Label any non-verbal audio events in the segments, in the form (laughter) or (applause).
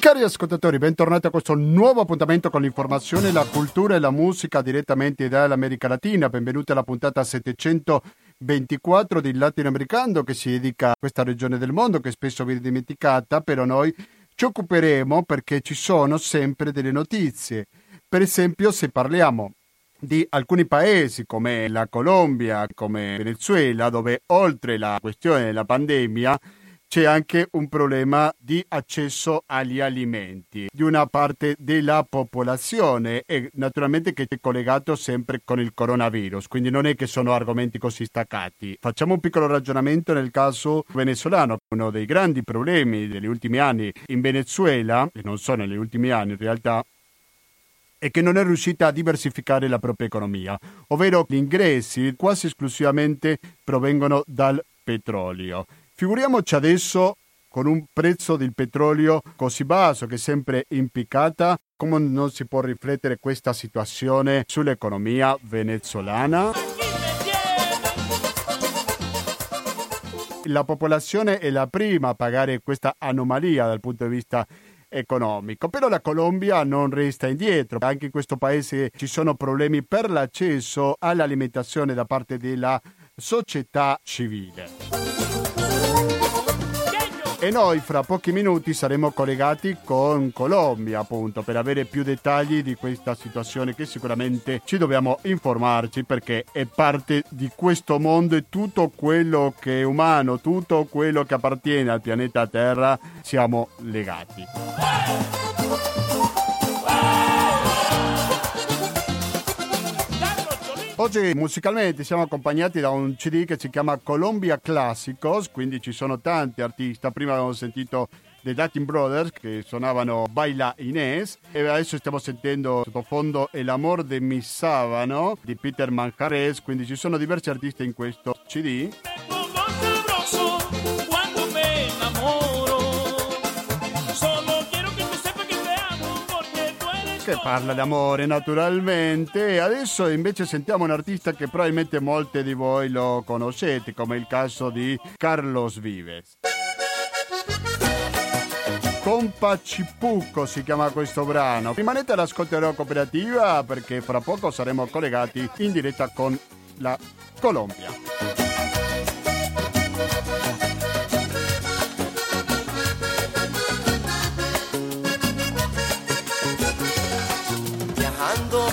Cari ascoltatori, bentornati a questo nuovo appuntamento con l'informazione, la cultura e la musica direttamente dall'America Latina. Benvenuti alla puntata 724 di Latinoamericano che si dedica a questa regione del mondo che spesso viene dimenticata, però noi ci occuperemo perché ci sono sempre delle notizie. Per esempio, se parliamo di alcuni paesi come la Colombia, come Venezuela, dove oltre la questione della pandemia c'è anche un problema di accesso agli alimenti di una parte della popolazione e naturalmente che è collegato sempre con il coronavirus, quindi non è che sono argomenti così staccati. Facciamo un piccolo ragionamento nel caso venezuelano, uno dei grandi problemi degli ultimi anni in Venezuela, e non solo negli ultimi anni in realtà, è che non è riuscita a diversificare la propria economia, ovvero gli ingressi quasi esclusivamente provengono dal petrolio. Figuriamoci adesso con un prezzo del petrolio così basso che è sempre impiccata, come non si può riflettere questa situazione sull'economia venezuelana? La popolazione è la prima a pagare questa anomalia dal punto di vista economico. Però la Colombia non resta indietro, anche in questo paese ci sono problemi per l'accesso all'alimentazione da parte della società civile. E noi fra pochi minuti saremo collegati con Colombia, appunto, per avere più dettagli di questa situazione che sicuramente ci dobbiamo informarci perché è parte di questo mondo e tutto quello che è umano, tutto quello che appartiene al pianeta Terra, siamo legati. Oggi musicalmente siamo accompagnati da un CD che si chiama Colombia Classicos, quindi ci sono tanti artisti. Prima abbiamo sentito dei Latin Brothers che suonavano Baila Inés e adesso stiamo sentendo sottofondo El amor de mi savano di Peter Manjares, quindi ci sono diversi artisti in questo CD. Che parla d'amore naturalmente. Adesso invece sentiamo un artista che probabilmente molti di voi lo conoscete, come il caso di Carlos Vives. Compa Cipucco si chiama questo brano. Rimanete all'ascolto della cooperativa perché fra poco saremo collegati in diretta con la Colombia.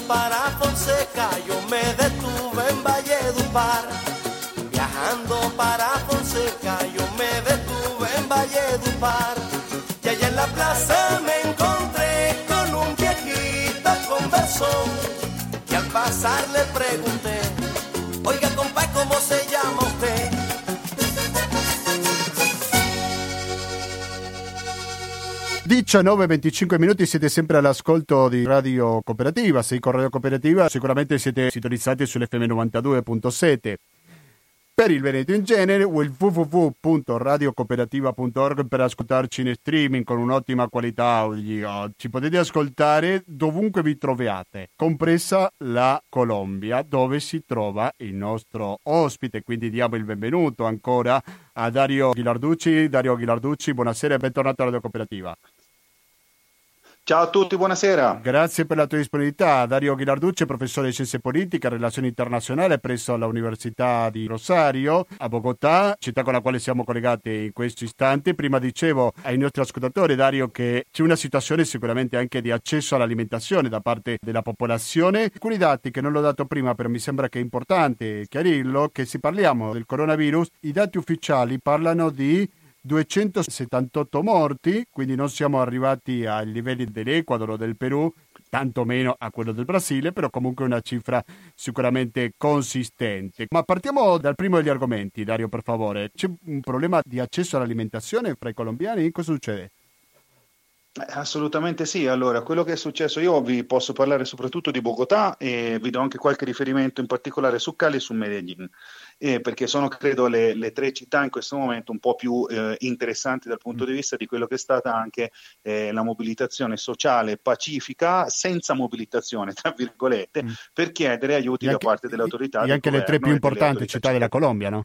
Para Fonseca yo me detuve en Valledupar. Viajando para Fonseca yo me detuve en Valledupar. Y allá en la plaza me encontré con un viejito conversó. Y al pasar le pregunté, 19-25 minuti siete sempre all'ascolto di Radio Cooperativa. Se con Radio Cooperativa sicuramente siete sintonizzati sull'FM 92.7 per il Veneto in genere o il www.radiocooperativa.org per ascoltarci in streaming con un'ottima qualità audio. Ci potete ascoltare dovunque vi troviate, compresa la Colombia, dove si trova il nostro ospite. Quindi diamo il benvenuto ancora a Dario Ghilarducci. Dario Ghilarducci, buonasera e bentornato a Radio Cooperativa. Ciao a tutti, buonasera. Grazie per la tua disponibilità. Dario Ghilarducci, professore di Scienze Politiche e Relazioni Internazionali presso l'Università di Rosario a Bogotà, città con la quale siamo collegati in questo istante. Prima dicevo ai nostri ascoltatori, Dario, che c'è una situazione sicuramente anche di accesso all'alimentazione da parte della popolazione. Alcuni dati che non l'ho dato prima, però mi sembra che è importante chiarirlo, che se parliamo del coronavirus, i dati ufficiali parlano di 278 morti, quindi non siamo arrivati ai livelli dell'Ecuador o del Perù, tantomeno a quello del Brasile, però comunque una cifra sicuramente consistente. Ma partiamo dal primo degli argomenti, Dario, per favore. C'è un problema di accesso all'alimentazione fra i colombiani? Cosa succede? Eh, assolutamente sì, allora quello che è successo io vi posso parlare soprattutto di Bogotà e vi do anche qualche riferimento in particolare su Cali e su Medellin, eh, perché sono credo le, le, tre città in questo momento un po' più eh, interessanti dal punto di vista di quello che è stata anche eh, la mobilitazione sociale pacifica, senza mobilitazione, tra virgolette, mm. per chiedere aiuti anche, da parte delle autorità. E anche le tre più importanti città della Colombia, no?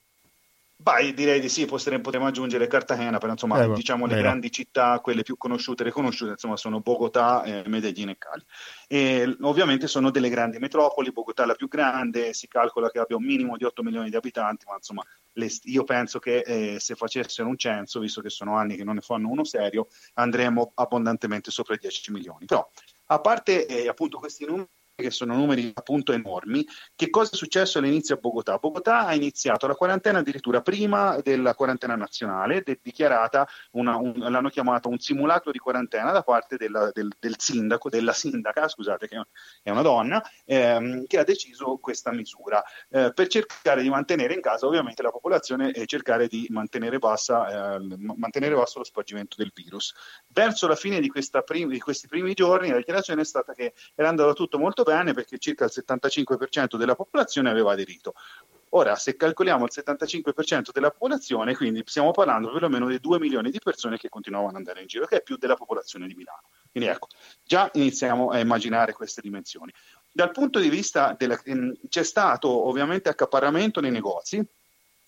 Beh, direi di sì, potremmo aggiungere Cartagena, però insomma, eh, diciamo le grandi città, quelle più conosciute e riconosciute, insomma, sono Bogotà, eh, Medellin e Cali. E ovviamente sono delle grandi metropoli, Bogotà è la più grande, si calcola che abbia un minimo di 8 milioni di abitanti, ma insomma, le, io penso che eh, se facessero un censo, visto che sono anni che non ne fanno uno serio, andremo abbondantemente sopra i 10 milioni. Però, a parte eh, appunto questi numeri, che sono numeri appunto enormi. Che cosa è successo all'inizio a Bogotà? Bogotà ha iniziato la quarantena addirittura prima della quarantena nazionale, de- dichiarata una, un, l'hanno chiamata un simulacro di quarantena da parte della, del, del, sindaco, della sindaca, scusate, che è una donna, ehm, che ha deciso questa misura eh, per cercare di mantenere in casa ovviamente la popolazione e cercare di mantenere, bassa, eh, mantenere basso lo spargimento del virus. Verso la fine di, prim- di questi primi giorni la dichiarazione è stata che era andato tutto molto molto bene perché circa il 75% della popolazione aveva aderito. Ora, se calcoliamo il 75% della popolazione, quindi stiamo parlando perlomeno di 2 milioni di persone che continuavano ad andare in giro, che è più della popolazione di Milano. Quindi ecco, già iniziamo a immaginare queste dimensioni. Dal punto di vista della... Ehm, c'è stato ovviamente accaparramento nei negozi,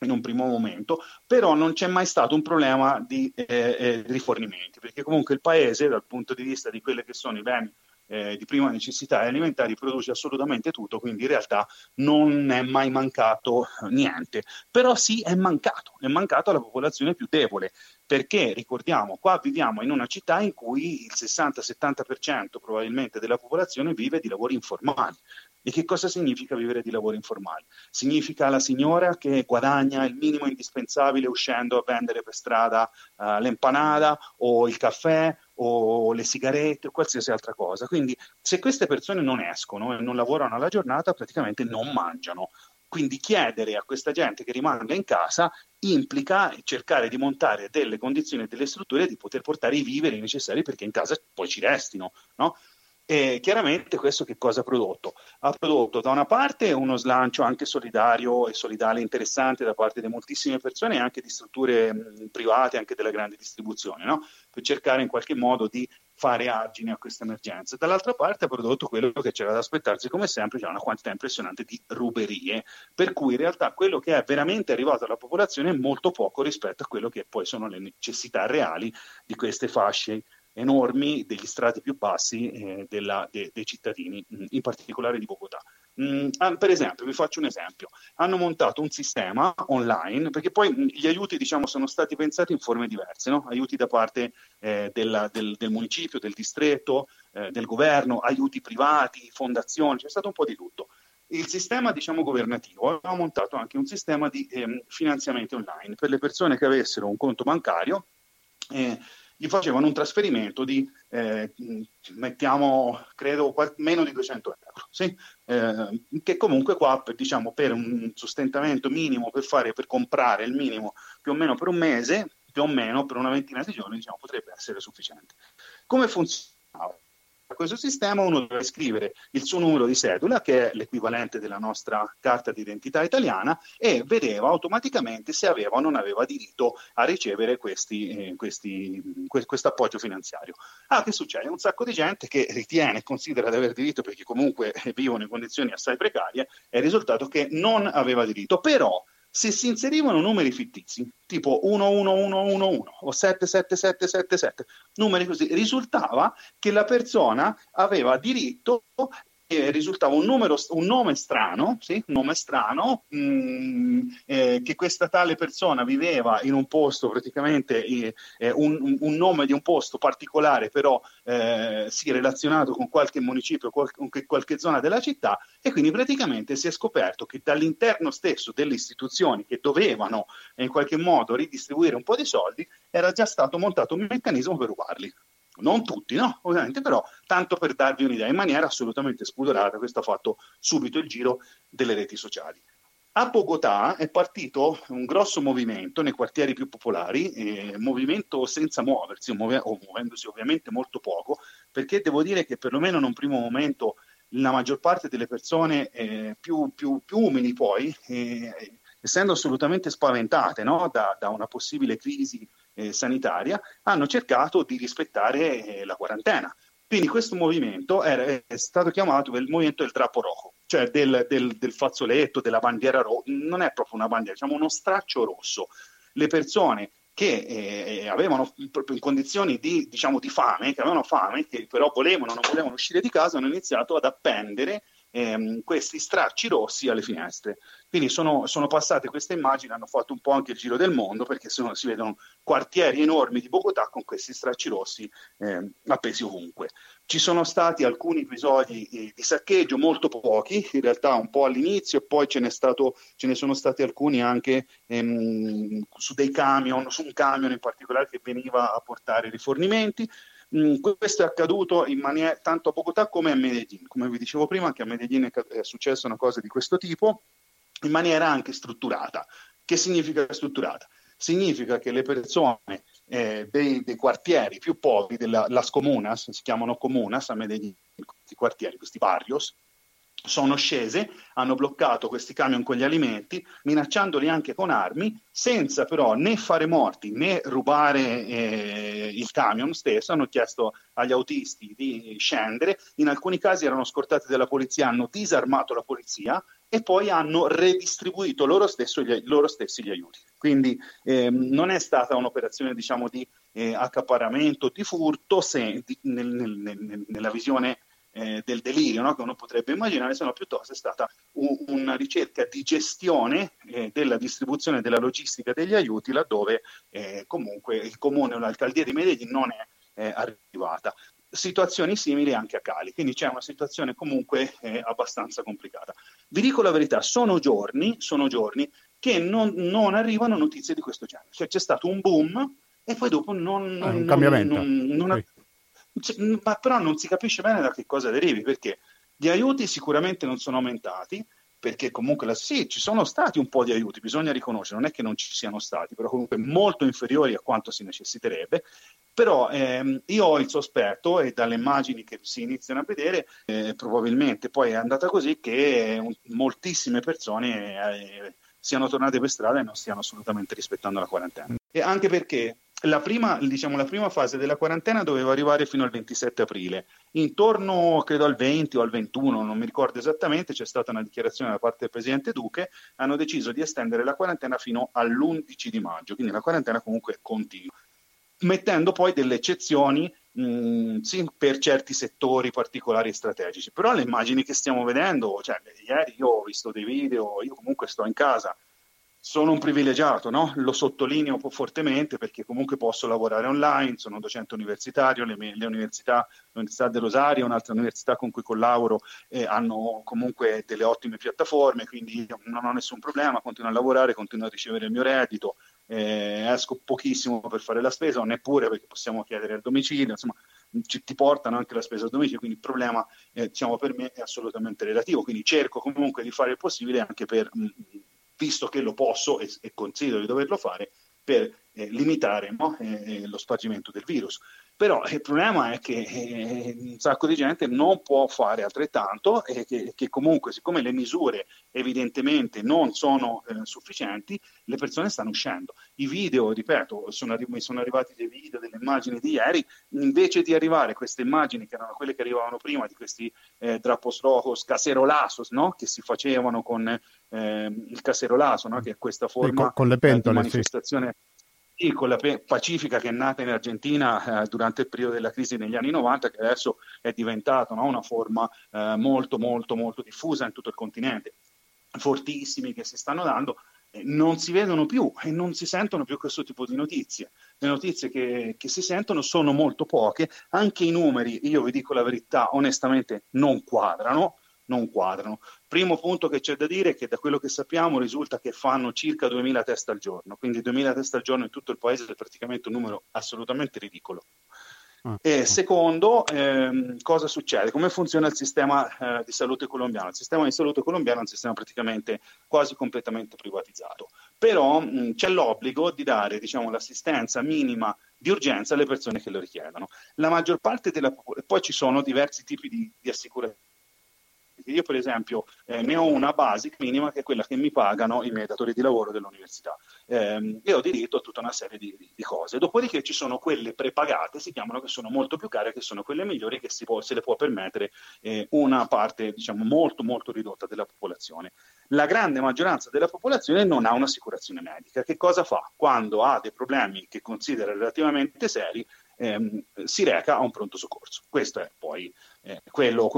in un primo momento, però non c'è mai stato un problema di eh, eh, rifornimenti, perché comunque il paese, dal punto di vista di quelli che sono i beni eh, di prima necessità e alimentari produce assolutamente tutto, quindi in realtà non è mai mancato niente, però sì è mancato, è mancato alla popolazione più debole, perché ricordiamo, qua viviamo in una città in cui il 60-70% probabilmente della popolazione vive di lavori informali. E che cosa significa vivere di lavori informali? Significa la signora che guadagna il minimo indispensabile uscendo a vendere per strada uh, l'empanada o il caffè o le sigarette o qualsiasi altra cosa. Quindi se queste persone non escono e non lavorano alla giornata, praticamente non mangiano. Quindi chiedere a questa gente che rimanga in casa implica cercare di montare delle condizioni e delle strutture di poter portare i viveri necessari perché in casa poi ci restino. No? E chiaramente questo che cosa ha prodotto? Ha prodotto da una parte uno slancio anche solidario e solidale interessante da parte di moltissime persone e anche di strutture mh, private, anche della grande distribuzione, no? per cercare in qualche modo di fare argine a questa emergenza. Dall'altra parte ha prodotto quello che c'era da aspettarsi come sempre, cioè una quantità impressionante di ruberie, per cui in realtà quello che è veramente arrivato alla popolazione è molto poco rispetto a quello che poi sono le necessità reali di queste fasce enormi degli strati più bassi eh, della, de, dei cittadini, mm, in particolare di Bogotà. Mm, ah, per esempio, vi faccio un esempio, hanno montato un sistema online, perché poi mm, gli aiuti diciamo, sono stati pensati in forme diverse, no? aiuti da parte eh, della, del, del, municipio, del distretto, eh, del governo, aiuti privati, fondazioni, c'è stato un po' di tutto. Il sistema diciamo, governativo aveva montato anche un sistema di eh, finanziamenti online per le persone che avessero un conto bancario eh, gli facevano un trasferimento di, eh, mettiamo, credo, meno di 200 euro, sì? eh, che comunque qua, per, diciamo, per un sostentamento minimo, per, fare, per comprare il minimo più o meno per un mese, più o meno per una ventina di giorni, diciamo, potrebbe essere sufficiente. Come funzionava? A questo sistema uno deve scrivere il suo numero di cedula, che è l'equivalente della nostra carta d'identità italiana, e vedeva automaticamente se aveva o non aveva diritto a ricevere questi, eh, questi, questo appoggio finanziario. Ah, che succede? Un sacco di gente che ritiene e considera di aver diritto perché comunque vivono in condizioni assai precarie, è risultato che non aveva diritto, però se si inserivano numeri fittizi, tipo 11111 o 77777, numeri così, risultava che la persona aveva diritto eh, risultava un, numero, un, nome strano, sì? un nome strano mh, mm, eh, che questa tale persona viveva in un posto praticamente eh, eh un, un, nome di un posto particolare però eh, si è relazionato con qualche municipio, qualche, qualche zona della città e quindi praticamente si è scoperto che dall'interno stesso delle istituzioni che dovevano in qualche modo ridistribuire un po' di soldi era già stato montato un meccanismo per rubarli non tutti, no, ovviamente, però tanto per darvi un'idea, in maniera assolutamente spudorata, questo ha fatto subito il giro delle reti sociali. A Bogotà è partito un grosso movimento nei quartieri più popolari, eh, movimento senza muoversi, o, muove- o muovendosi ovviamente molto poco, perché devo dire che perlomeno in un primo momento la maggior parte delle persone eh, più, più, più, umili poi, eh, essendo assolutamente spaventate no? da, da, una possibile crisi eh, sanitaria, hanno cercato di rispettare eh, la quarantena. Quindi questo movimento era, è stato chiamato il movimento del drappo rojo. cioè del, del, del fazzoletto, della bandiera rossa, non è proprio una bandiera, diciamo uno straccio rosso. Le persone che eh, avevano proprio in condizioni di, diciamo, di fame, che avevano fame, che però volevano, non volevano uscire di casa, hanno iniziato ad appendere ehm, questi stracci rossi alle finestre. Quindi sono, sono, passate queste immagini, hanno fatto un po' anche il giro del mondo perché sono, si vedono quartieri enormi di Bogotà con questi stracci rossi eh, appesi ovunque. Ci sono stati alcuni episodi eh, di saccheggio, molto pochi, in realtà un po' all'inizio, e poi ce, stato, ce ne sono stati alcuni anche ehm, su dei camion, su un camion in particolare che veniva a portare rifornimenti. Mm, questo è accaduto in maniera tanto a Bogotà come a Medellin. Come vi dicevo prima, anche a Medellin è, è successa una cosa di questo tipo in maniera anche strutturata. Che significa strutturata? Significa che le persone eh, dei, dei, quartieri più poveri della Las Comunas, si chiamano Comunas a Medellin, questi quartieri, questi barrios, sono scese, hanno bloccato questi camion con gli alimenti, minacciandoli anche con armi, senza però né fare morti né rubare eh, il camion stesso. Hanno chiesto agli autisti di scendere, in alcuni casi erano scortati dalla polizia, hanno disarmato la polizia e poi hanno redistribuito loro, gli, loro stessi gli aiuti. Quindi eh, non è stata un'operazione diciamo, di eh, accaparramento, di furto, se, di, nel, nel, nel, nella visione eh, del delirio no? che uno potrebbe immaginare, se no piuttosto è stata un, una ricerca di gestione eh, della distribuzione della logistica degli aiuti laddove eh, comunque il comune o l'alcaldia di Medellin non è eh, arrivata. Situazioni simili anche a Cali, quindi c'è una situazione comunque eh, abbastanza complicata. Vi dico la verità, sono giorni, sono giorni che non, non arrivano notizie di questo genere, cioè c'è stato un boom e poi dopo non, non, un cambiamento. non, non, sì ma però non si capisce bene da che cosa derivi, perché gli aiuti sicuramente non sono aumentati, perché comunque la, sì, ci sono stati un po' di aiuti, bisogna riconoscere, non è che non ci siano stati, però comunque molto inferiori a quanto si necessiterebbe, però ehm, io ho il sospetto, e dalle immagini che si iniziano a vedere, eh, probabilmente poi è andata così che un, moltissime persone eh, siano tornate per strada e non stiano assolutamente rispettando la quarantena. E anche perché la prima, diciamo, la prima fase della quarantena doveva arrivare fino al 27 aprile. Intorno, credo al 20 o al 21, non mi ricordo esattamente, c'è stata una dichiarazione da parte del Presidente Duque, hanno deciso di estendere la quarantena fino all'11 di maggio, quindi la quarantena comunque continua, mettendo poi delle eccezioni mh, sì, per certi settori particolari e strategici. Però le immagini che stiamo vedendo, cioè, ieri io ho visto dei video, io comunque sto in casa, sono un privilegiato, no? lo sottolineo fortemente perché comunque posso lavorare online, sono docente universitario, le, le università, l'Università del Rosario, un'altra università con cui collaboro, eh, hanno comunque delle ottime piattaforme, quindi non ho nessun problema, continuo a lavorare, continuo a ricevere il mio reddito, eh, esco pochissimo per fare la spesa, o neppure perché possiamo chiedere al domicilio, insomma ci, ti portano anche la spesa al domicilio, quindi il problema eh, diciamo, per me è assolutamente relativo, quindi cerco comunque di fare il possibile anche per... Mh, visto che lo posso e, e considero di doverlo fare, per eh, limitare no? eh, eh lo spargimento del virus. Però il problema è che eh, un sacco di gente non può fare altrettanto e che, che comunque, siccome le misure evidentemente non sono eh, sufficienti, le persone stanno uscendo. I video, ripeto, sono arri- mi sono arrivati dei video, delle immagini di ieri, invece di arrivare queste immagini che erano quelle che arrivavano prima di questi eh, drappos rojos caserolazos, no? che si facevano con eh, il caserolaso, no? che è questa forma con, con le pentole, di manifestazione. Sì sì, quella pacifica che è nata in Argentina eh, durante il periodo della crisi negli anni 90, che adesso è diventata no, una forma eh, molto, molto, molto diffusa in tutto il continente, fortissimi che si stanno dando, eh, non si vedono più e non si sentono più questo tipo di notizie. Le notizie che, che si sentono sono molto poche, anche i numeri, io vi dico la verità, onestamente non quadrano non quadrano. Primo punto che c'è da dire è che da quello che sappiamo risulta che fanno circa 2000 test al giorno, quindi 2000 test al giorno in tutto il paese è praticamente un numero assolutamente ridicolo. Ah, e ah. secondo, ehm, cosa succede? Come funziona il sistema eh, di salute colombiano? Il sistema di salute colombiano è un sistema praticamente quasi completamente privatizzato, però mh, c'è l'obbligo di dare diciamo, l'assistenza minima di urgenza alle persone che lo richiedono. La maggior parte della popolazione, poi ci sono diversi tipi di, di assicurazioni Io per esempio eh, ne ho una basic minima che è quella che mi pagano i miei datori di lavoro dell'università eh, e ho diritto a tutta una serie di, di, cose. Dopodiché ci sono quelle prepagate, si chiamano, che sono molto più care, che sono quelle migliori che può, se le può permettere eh, una parte diciamo molto molto ridotta della popolazione. La grande maggioranza della popolazione non ha un'assicurazione medica. Che cosa fa? Quando ha dei problemi che considera relativamente seri, ehm, si reca a un pronto soccorso. Questo è poi eh, quello.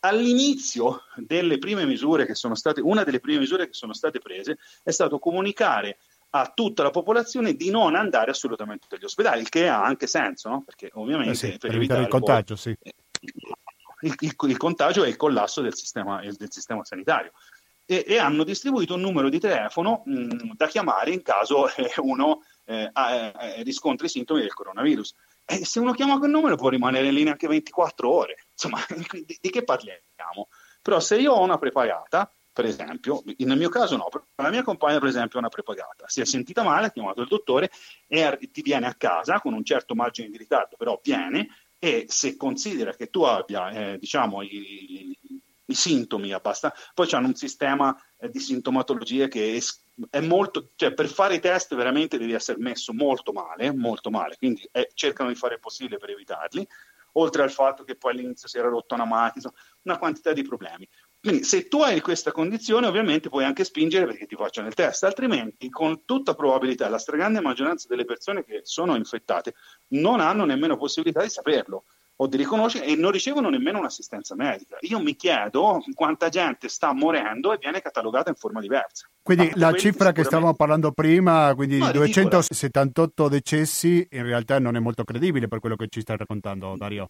All'inizio delle prime misure che sono state, una delle prime misure che sono state prese è stato comunicare a tutta la popolazione di non andare assolutamente agli ospedali, il che ha anche senso, no? perché ovviamente eh sì, per, per, evitare il contagio, poi, sì. il, il, il, contagio e il collasso del sistema, del sistema sanitario. E, e, hanno distribuito un numero di telefono mh, da chiamare in caso eh, uno eh, eh, riscontri i sintomi del coronavirus. E se uno chiama quel numero può rimanere in linea anche 24 ore. Insomma, (laughs) di, di che parliamo? Però se io ho una prepagata, per esempio, nel mio caso no, la mia compagna per esempio è una prepagata, si è sentita male, ha chiamato il dottore e ti viene a casa con un certo margine di ritardo, però viene e se considera che tu abbia eh, diciamo, i, i, sintomi abbastanza, poi hanno un sistema eh, di sintomatologie che è, è, molto, cioè per fare i test veramente devi essere messo molto male, molto male, quindi eh, cercano di fare il possibile per evitarli, oltre al fatto che poi all'inizio si era rotta una macchina, una quantità di problemi. Quindi se tu hai questa condizione ovviamente puoi anche spingere perché ti facciano il test, altrimenti con tutta probabilità la stragrande maggioranza delle persone che sono infettate non hanno nemmeno possibilità di saperlo o di riconoscere e non ricevono nemmeno un'assistenza medica. Io mi chiedo quanta gente sta morendo e viene catalogata in forma diversa. Quindi la cifra che stavamo parlando prima, quindi no, di 278 decessi, in realtà non è molto credibile per quello che ci stai raccontando, Dario.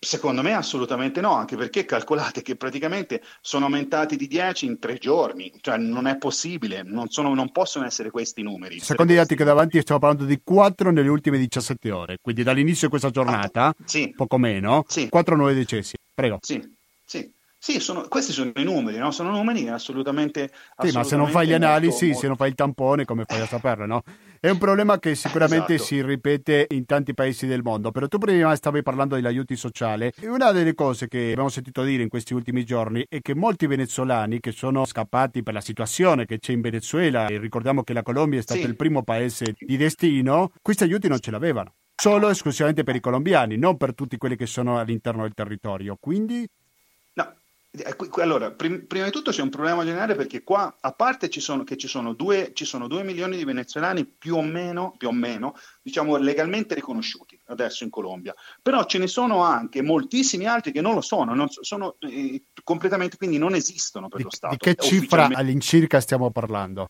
Secondo me assolutamente no, anche perché calcolate che praticamente sono aumentati di 10 in tre giorni, cioè non è possibile, non, sono, non possono essere questi numeri. Secondo i dati che davanti stiamo parlando di 4 nelle ultime 17 ore, quindi dall'inizio di questa giornata, ah, sì. poco meno, sì. 4 nuovi decessi. Prego. Sì, sì. Sì, sono, questi sono i numeri, no? Sono numeri assolutamente. assolutamente sì, ma se non fai le analisi, molto... se non fai il tampone, come fai a (laughs) saperlo, no? È un problema che sicuramente esatto. si ripete in tanti paesi del mondo. Però tu prima stavi parlando degli aiuti sociali. E una delle cose che abbiamo sentito dire in questi ultimi giorni è che molti venezuelani che sono scappati per la situazione che c'è in Venezuela, e ricordiamo che la Colombia è stato sì. il primo paese di destino, questi aiuti non ce l'avevano solo esclusivamente per i colombiani, non per tutti quelli che sono all'interno del territorio. Quindi allora, prim- prima di tutto c'è un problema generale perché qua, a parte ci sono, che ci sono, due, ci sono due milioni di venezuelani più o meno, più o meno, diciamo, legalmente riconosciuti adesso in Colombia, però ce ne sono anche moltissimi altri che non lo sono, non sono eh, completamente, quindi non esistono per di, lo Stato. Di che cifra all'incirca stiamo parlando?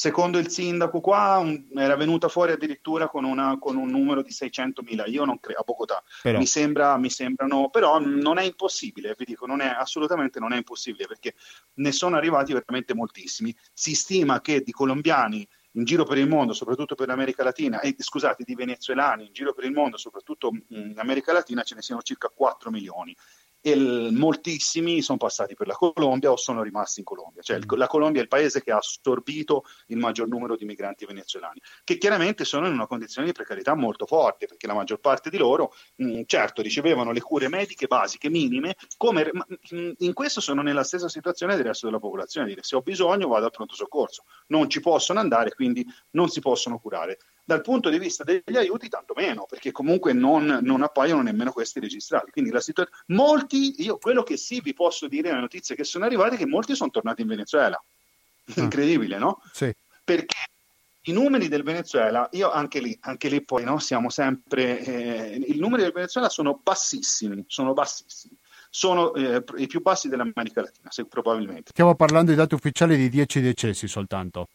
Secondo il sindaco qua un, era venuta fuori addirittura con, una, con, un numero di 600.000, io non credo, a Bogotà, mi, sembra, mi, sembrano, però non è impossibile, vi dico, non è, assolutamente non è impossibile perché ne sono arrivati veramente moltissimi. Si stima che di colombiani in giro per il mondo, soprattutto per l'America Latina, e scusate, di venezuelani in giro per il mondo, soprattutto in America Latina, ce ne siano circa 4 milioni e il, moltissimi sono passati per la Colombia o sono rimasti in Colombia. Cioè, mm. la Colombia è il paese che ha assorbito il maggior numero di migranti venezuelani, che chiaramente sono in una condizione di precarietà molto forte, perché la maggior parte di loro, mh, mm, certo, ricevevano le cure mediche basiche minime, come mh, mm, in questo sono nella stessa situazione del resto della popolazione, dire se ho bisogno vado al pronto soccorso, non ci possono andare, quindi non si possono curare. Dal punto di vista degli aiuti, tanto meno, perché comunque non, non appaiono nemmeno questi registrati. Quindi la situazione. Molti, io quello che sì vi posso dire nelle notizie che sono arrivate è che molti sono tornati in Venezuela. Ah. Incredibile, no? Sì. Perché i numeri del Venezuela, io anche lì, anche lì poi no, siamo sempre. Eh, I numeri del Venezuela sono bassissimi, sono bassissimi. Sono eh, i più bassi dell'America Latina, se, probabilmente. Stiamo parlando di dati ufficiali di 10 decessi soltanto.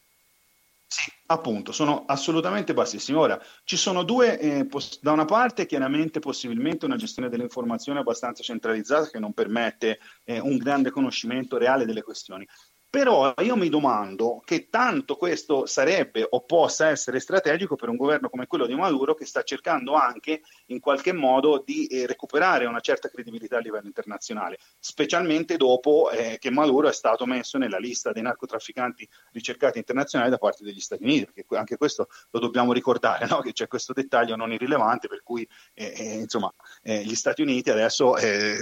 Sì, appunto, sono assolutamente bassissimi. Ora, ci sono due, eh, pos- da una parte chiaramente possibilmente una gestione dell'informazione abbastanza centralizzata che non permette eh, un grande conoscimento reale delle questioni. Però io mi domando che tanto questo sarebbe o possa essere strategico per un governo come quello di Maduro che sta cercando anche in qualche modo di eh, recuperare una certa credibilità a livello internazionale, specialmente dopo eh, che Maduro è stato messo nella lista dei narcotrafficanti ricercati internazionali da parte degli Stati Uniti, perché anche questo lo dobbiamo ricordare, (laughs) no? che c'è questo dettaglio non irrilevante per cui eh, eh insomma, eh, gli Stati Uniti adesso eh,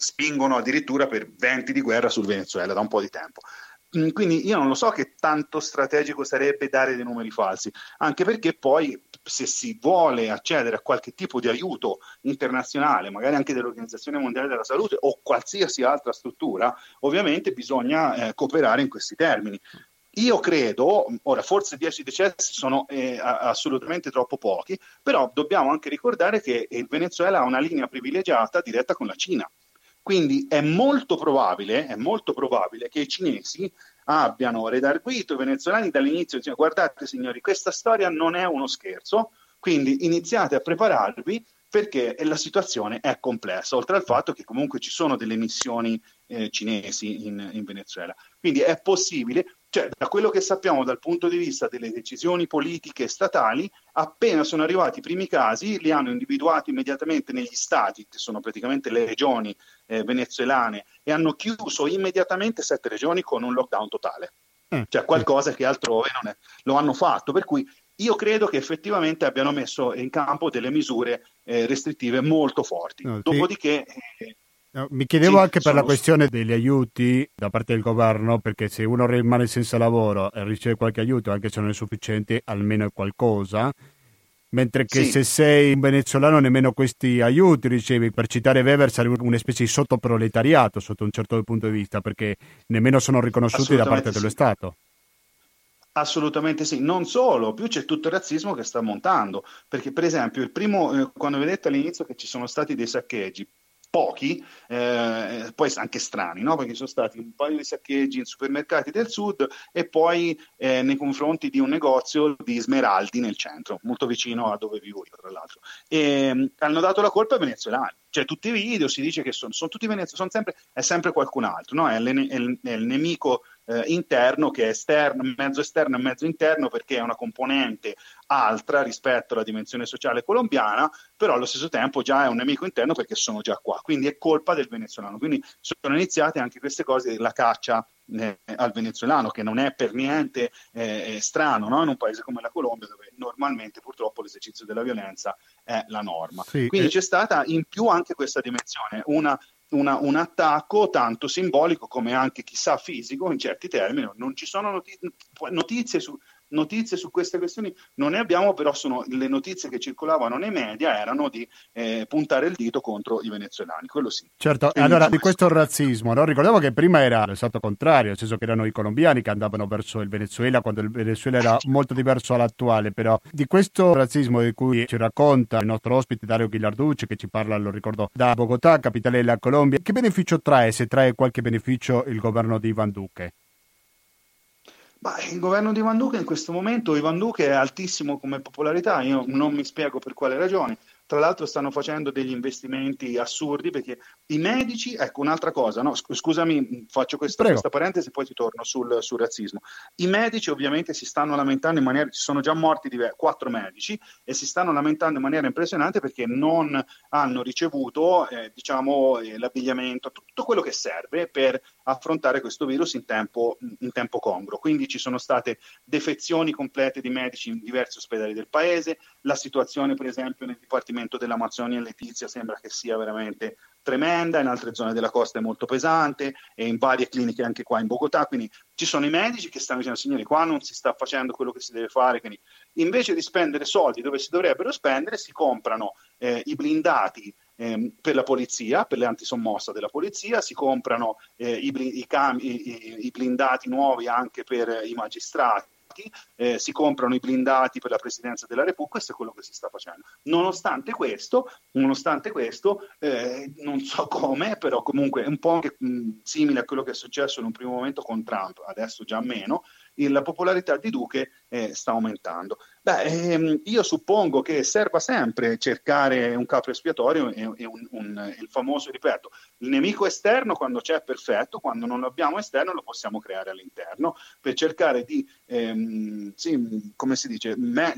spingono addirittura per venti di guerra sul Venezuela da un po' di tempo. Mm, quindi io non lo so che tanto strategico sarebbe dare dei numeri falsi, anche perché poi se si vuole accedere a qualche tipo di aiuto internazionale, magari anche dell'Organizzazione Mondiale della Salute o qualsiasi altra struttura, ovviamente bisogna eh, cooperare in questi termini. Io credo, ora forse 10 decessi sono eh, assolutamente troppo pochi, però dobbiamo anche ricordare che il Venezuela ha una linea privilegiata diretta con la Cina. Quindi è molto probabile, è molto probabile che i cinesi abbiano redarguito i venezuelani dall'inizio. Dicendo guardate signori, questa storia non è uno scherzo, quindi iniziate a prepararvi perché la situazione è complessa, oltre al fatto che comunque ci sono delle missioni eh, cinesi in, in Venezuela. Quindi è possibile, cioè, da quello che sappiamo dal punto di vista delle decisioni politiche statali, appena sono arrivati i primi casi, li hanno individuati immediatamente negli stati, che sono praticamente le regioni eh, venezuelane, e hanno chiuso immediatamente sette regioni con un lockdown totale. Mm. Cioè qualcosa che altrove non è. Lo hanno fatto, per cui io credo che effettivamente abbiano messo in campo delle misure eh, restrittive molto forti. No, Dopodiché... Eh, No, mi chiedevo sì, anche per la questione degli aiuti da parte del governo, perché se uno rimane senza lavoro e riceve qualche aiuto, anche se non è sufficiente, almeno è qualcosa. Mentre che sì. se sei un venezuelano nemmeno questi aiuti ricevi, per citare Weber sarebbe una specie di sottoproletariato sotto un certo punto di vista, perché nemmeno sono riconosciuti da parte sì. dello Stato. Assolutamente sì, non solo, più c'è tutto il razzismo che sta montando, perché per esempio il primo, eh, quando vedete all'inizio che ci sono stati dei saccheggi, pochi, eh, poi anche strani, no? perché sono stati un paio di saccheggi in supermercati del sud e poi eh, nei confronti di un negozio di smeraldi nel centro, molto vicino a dove vivo io, tra l'altro. E, hanno dato la colpa ai venezuelani. Cioè, tutti i video si dice che sono, sono tutti venezuelani, sono sempre, è sempre qualcun altro, no? è, è, il, è il nemico eh, interno che è esterno, mezzo esterno e mezzo interno perché è una componente altra rispetto alla dimensione sociale colombiana, però allo stesso tempo già è un nemico interno perché sono già qua, quindi è colpa del venezuelano. Quindi sono iniziate anche queste cose della caccia eh, al venezuelano, che non è per niente eh, strano no? in un paese come la Colombia, dove normalmente purtroppo l'esercizio della violenza è la norma. Sì, Quindi eh... c'è stata in più anche questa dimensione, una una, un attacco tanto simbolico come anche chissà fisico in certi termini. Non ci sono notizie, notizie su, notizie su queste questioni non ne abbiamo, però sono, le notizie che circolavano nei media erano di eh, puntare il dito contro i venezuelani, quello sì. Certo, e allora di questo razzismo, no? ricordavo che prima era lo stato contrario, nel senso che erano i colombiani che andavano verso il Venezuela quando il Venezuela era molto diverso dall'attuale, però di questo razzismo di cui ci racconta il nostro ospite Dario Ghilarducci, che ci parla, lo ricordo, da Bogotà, capitale della Colombia, che beneficio trae, se trae qualche beneficio il governo di Ivan Duque? Bah, il governo di Ivan Duque in questo momento, Ivan Duque è altissimo come popolarità, io non mi spiego per quale ragione. Tra l'altro stanno facendo degli investimenti assurdi perché i medici, ecco un'altra cosa, no? scusami, faccio questa, questa parentesi e poi ti torno sul, sul, razzismo. I medici ovviamente si stanno lamentando in maniera, ci sono già morti quattro medici e si stanno lamentando in maniera impressionante perché non hanno ricevuto eh, diciamo, eh, l'abbigliamento, tutto quello che serve per affrontare questo virus in tempo, in tempo congruo. Quindi ci sono state defezioni complete di medici in diversi ospedali del paese, la situazione per esempio nel Dipartimento dell'Amazzonia Letizia sembra che sia veramente tremenda, in altre zone della costa è molto pesante e in varie cliniche anche qua in Bogotà, quindi ci sono i medici che stanno dicendo signori qua non si sta facendo quello che si deve fare, quindi invece di spendere soldi dove si dovrebbero spendere si comprano eh, i blindati eh, per la polizia, per le antisommossa della polizia, si comprano eh, i, i, i, i blindati nuovi anche per i magistrati eh, si comprano i blindati per la Presidenza della Repubblica, questo è quello che si sta facendo. Nonostante questo, nonostante questo eh, non so come, però comunque è un po' anche, mh, simile a quello che è successo in un primo momento con Trump, adesso già meno, la popolarità di Duque eh, sta aumentando. Beh, ehm, io suppongo che serva sempre cercare un capo espiatorio e, e un, un, il famoso, ripeto, il nemico esterno quando c'è è perfetto, quando non lo abbiamo esterno lo possiamo creare all'interno per cercare di, ehm, sì, come si dice, me,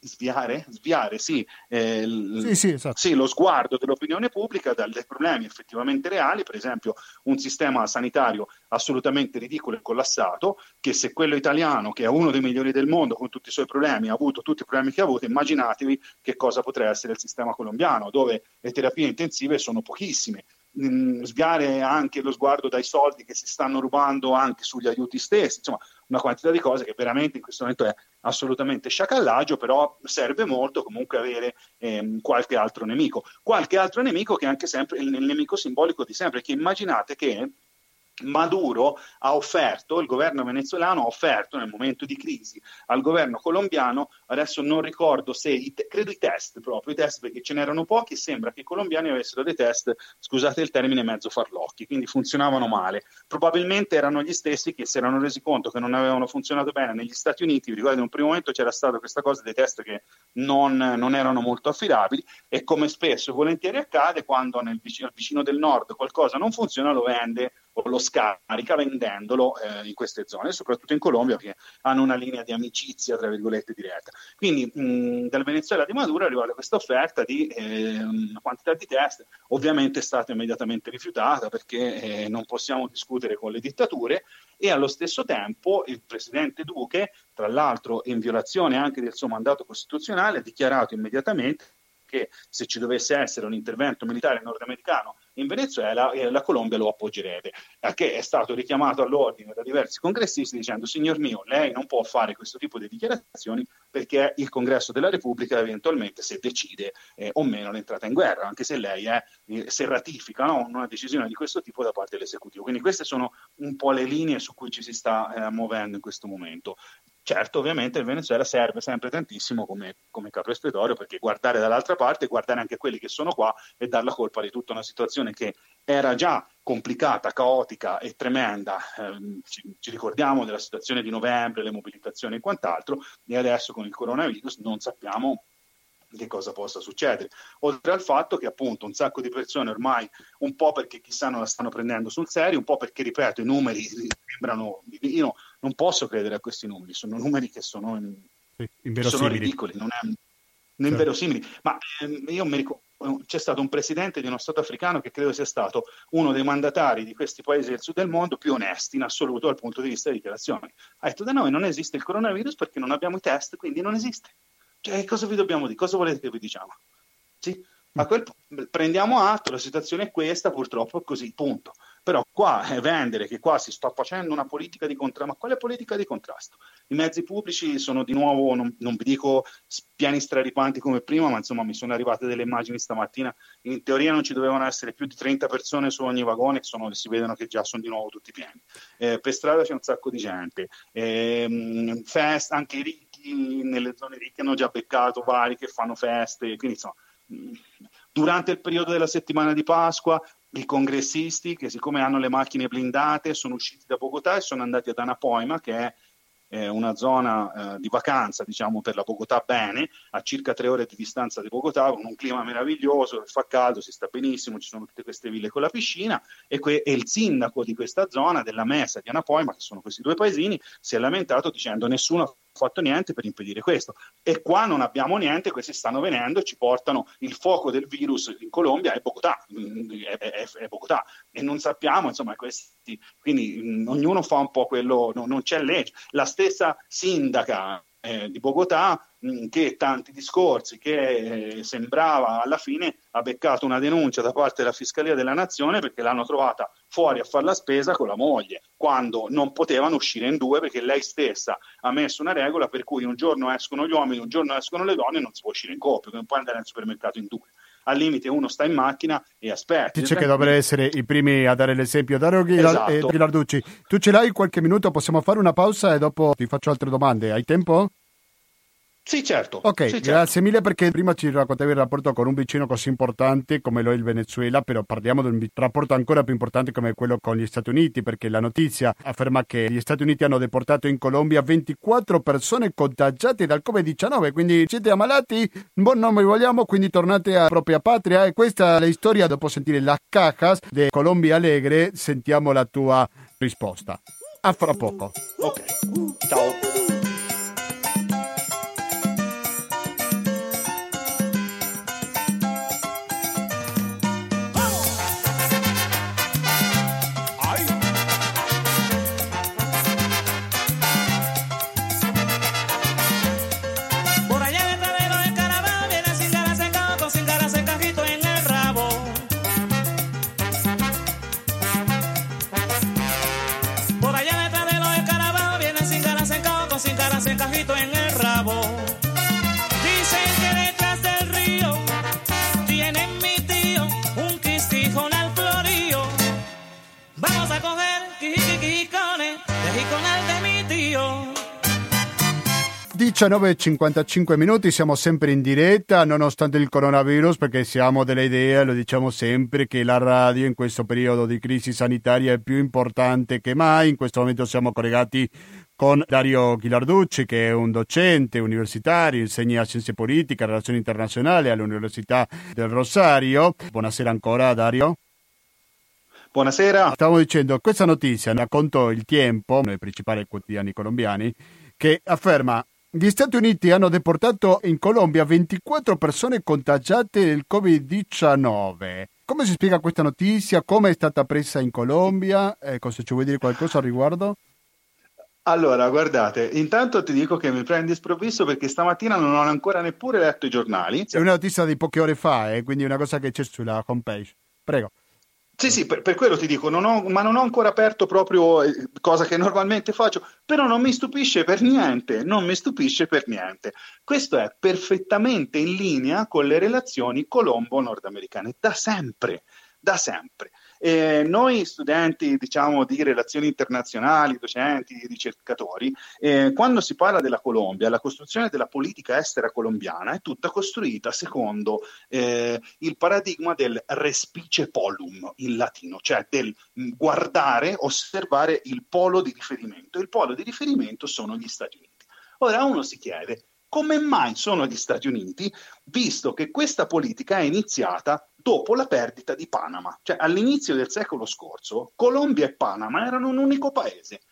sviare, sviare sì, eh, sì, sì, esatto. sì, lo sguardo dell'opinione pubblica dai problemi effettivamente reali, per esempio un sistema sanitario assolutamente ridicolo e collassato, che se quello italiano, che è uno dei migliori del mondo con tutti i suoi problemi, ha avuto tutti i problemi che ha avuto, immaginatevi che cosa potrebbe essere il sistema colombiano, dove le terapie intensive sono pochissime mh, sviare anche lo sguardo dai soldi che si stanno rubando anche sugli aiuti stessi, insomma una quantità di cose che veramente in questo momento è assolutamente sciacallaggio, però serve molto comunque avere ehm, qualche altro nemico. Qualche altro nemico che è anche sempre il, il nemico simbolico di sempre, che immaginate che Maduro ha offerto, il governo venezuelano ha offerto nel momento di crisi al governo colombiano, adesso non ricordo se, i te- credo i test proprio, i test perché ce n'erano pochi, sembra che i colombiani avessero dei test, scusate il termine, mezzo farlocchi, quindi funzionavano male. Probabilmente erano gli stessi che si erano resi conto che non avevano funzionato bene negli Stati Uniti, vi ricordo in un primo momento c'era stata questa cosa dei test che non, non erano molto affidabili e come spesso e volentieri accade quando nel vicino, vicino del nord qualcosa non funziona lo vende lo scarica vendendolo eh, in queste zone, soprattutto in Colombia che hanno una linea di amicizia, tra virgolette, diretta. Quindi mh, dal Venezuela di Maduro arriva questa offerta di eh, una quantità di test, ovviamente è stata immediatamente rifiutata perché eh, non possiamo discutere con le dittature e allo stesso tempo il presidente Duque, tra l'altro in violazione anche del suo mandato costituzionale, ha dichiarato immediatamente che se ci dovesse essere un intervento militare nordamericano in Venezuela eh, la Colombia lo appoggerebbe, che è stato richiamato all'ordine da diversi congressisti dicendo signor mio, lei non può fare questo tipo di dichiarazioni perché il Congresso della Repubblica eventualmente se decide eh, o meno l'entrata in guerra, anche se lei è, eh, se ratifica no, una decisione di questo tipo da parte dell'esecutivo. Quindi queste sono un po' le linee su cui ci si sta eh, muovendo in questo momento. Certo, ovviamente il Venezuela serve sempre tantissimo come, come capo espiatorio perché guardare dall'altra parte, guardare anche quelli che sono qua e dar la colpa di tutta una situazione che era già complicata, caotica e tremenda. Eh, ci, ci, ricordiamo della situazione di novembre, le mobilitazioni e quant'altro, e adesso con il coronavirus non sappiamo che cosa possa succedere. Oltre al fatto che appunto un sacco di persone ormai, un po' perché chissà non la stanno prendendo sul serio, un po' perché, ripeto, i numeri sembrano... Io non posso credere a questi numeri, sono numeri che sono, sì, sono ridicoli, non è, non certo. inverosimili. Ma ehm, io mi ricordo c'è stato un presidente di uno Stato africano che credo sia stato uno dei mandatari di questi paesi del sud del mondo più onesti in assoluto dal punto di vista delle dichiarazioni. Ha detto da noi non esiste il coronavirus perché non abbiamo i test, quindi non esiste. Cioè, cosa vi dobbiamo dire? Cosa volete che vi diciamo? Sì? A quel prendiamo atto, la situazione è questa, purtroppo è così, punto. Però qua è vendere che qua si sta facendo una politica di contrasto, ma quale politica di contrasto? I mezzi pubblici sono di nuovo, non, non vi dico piani straripanti come prima, ma insomma mi sono arrivate delle immagini stamattina, in teoria non ci dovevano essere più di 30 persone su ogni vagone, sono, si vedono che già sono di nuovo tutti pieni. Eh, per strada c'è un sacco di gente, eh, fest, anche i ricchi nelle zone ricche hanno già beccato vari che fanno feste, quindi insomma Durante il periodo della settimana di Pasqua, i congressisti, che siccome hanno le macchine blindate, sono usciti da Bogotà e sono andati ad Anapoima, che è eh, una zona eh, di vacanza, diciamo, per la Bogotà bene, a circa tre ore di distanza di Bogotà, con un clima meraviglioso, fa caldo, si sta benissimo, ci sono tutte queste ville con la piscina e, que- e il sindaco di questa zona, della Mesa di Anapoima, che sono questi due paesini, si è lamentato dicendo nessuno fatto niente per impedire questo. E qua non abbiamo niente, questi stanno venendo e ci portano il fuoco del virus in Colombia è Bogotà, mm, è, è, è Bogotà. e non sappiamo, insomma, questi, quindi mh, mm, ognuno fa un po' quello, no, non c'è legge. La stessa sindaca eh, di Bogotà mh, che tanti discorsi che eh, sembrava alla fine ha beccato una denuncia da parte della Fiscalia della Nazione perché l'hanno trovata fuori a fare la spesa con la moglie quando non potevano uscire in due perché lei stessa ha messo una regola per cui un giorno escono gli uomini, un giorno escono le donne e non si può uscire in coppia, non puoi andare al supermercato in due al limite uno sta in macchina e aspetta. Dice che dovrebbero essere i primi a dare l'esempio. Dario esatto. Ghilarducci, tu ce l'hai qualche minuto? Possiamo fare una pausa e dopo ti faccio altre domande. Hai tempo? Sì, certo. Ok, sì, certo. grazie mille perché prima ci raccontavi il rapporto con un vicino così importante come lo è il Venezuela, però parliamo di un rapporto ancora più importante come quello con gli Stati Uniti, perché la notizia afferma che gli Stati Uniti hanno deportato in Colombia 24 persone contagiate dal Covid-19, quindi siete ammalati, buon nome vogliamo, quindi tornate a propria patria e questa è la storia dopo sentire las cajas di Colombia Alegre, sentiamo la tua risposta. A fra poco. Ok, ciao. 19.55 minuti, siamo sempre in diretta nonostante il coronavirus perché siamo delle idee, lo diciamo sempre, che la radio in questo periodo di crisi sanitaria è più importante che mai. In questo momento siamo collegati con Dario Ghilarducci che è un docente universitario, insegna scienze politiche e relazioni internazionali all'Università del Rosario. Buonasera ancora Dario. Buonasera. Stavo dicendo, questa notizia raccontò il tempo, nei principali quotidiani colombiani, che afferma gli Stati Uniti hanno deportato in Colombia 24 persone contagiate del Covid-19. Come si spiega questa notizia? Come è stata presa in Colombia? Ecco, se ci vuoi dire qualcosa al riguardo? Allora, guardate, intanto ti dico che mi prendi sprovvisto perché stamattina non ho ancora neppure letto i giornali. È una notizia di poche ore fa, eh, quindi è una cosa che c'è sulla homepage. Prego. Sì, sì, per, per, quello ti dico, non ho, ma non ho ancora aperto proprio eh, cosa che (laughs) normalmente faccio, però non mi stupisce per niente, non mi stupisce per niente. Questo è perfettamente in linea con le relazioni colombo-nordamericane, da sempre, da sempre. Eh, noi studenti diciamo, di relazioni internazionali, docenti, ricercatori, eh, quando si parla della Colombia, la costruzione della politica estera colombiana è tutta costruita secondo eh, il paradigma del respice polum in latino, cioè del guardare, osservare il polo di riferimento. Il polo di riferimento sono gli Stati Uniti. Ora uno si chiede come mai sono gli Stati Uniti, visto che questa politica è iniziata dopo la perdita di Panama. Cioè all'inizio del secolo scorso Colombia e Panama erano un unico paese.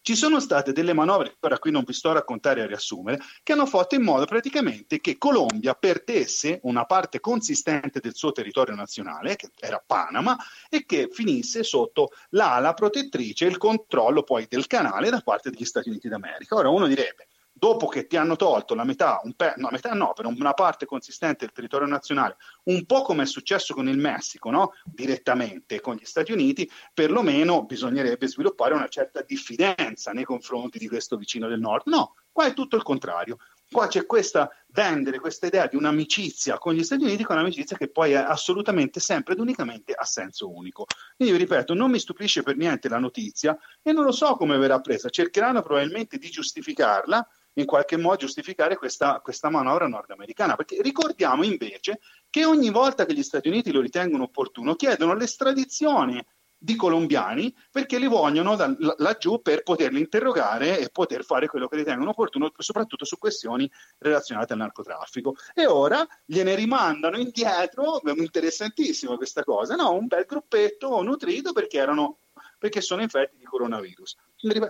Ci sono state delle manovre, ora qui non vi sto a raccontare e a riassumere, che hanno fatto in modo praticamente che Colombia perdesse una parte consistente del suo territorio nazionale, che era Panama, e che finisse sotto l'ala protettrice e il controllo poi del canale da parte degli Stati Uniti d'America. Ora uno direbbe, dopo che ti hanno tolto la metà, un pe- no, metà no, per una parte consistente del territorio nazionale, un po' come è successo con il Messico, no? direttamente con gli Stati Uniti, perlomeno bisognerebbe sviluppare una certa diffidenza nei confronti di questo vicino del nord. No, qua è tutto il contrario. Qua c'è questa vendere questa idea di un'amicizia con gli Stati Uniti, con un'amicizia che poi è assolutamente sempre ed unicamente a senso unico. Quindi, ripeto, non mi stupisce per niente la notizia e non lo so come verrà presa. Cercheranno probabilmente di giustificarla in qualche modo giustificare questa, questa manovra nordamericana, perché ricordiamo invece che ogni volta che gli Stati Uniti lo ritengono opportuno chiedono l'estradizione di colombiani perché li vogliono da, laggiù per poterli interrogare e poter fare quello che ritengono opportuno, soprattutto su questioni relazionate al narcotraffico. E ora gliene rimandano indietro, è interessantissimo questa cosa, no? un bel gruppetto nutrito perché erano perché sono infetti di coronavirus.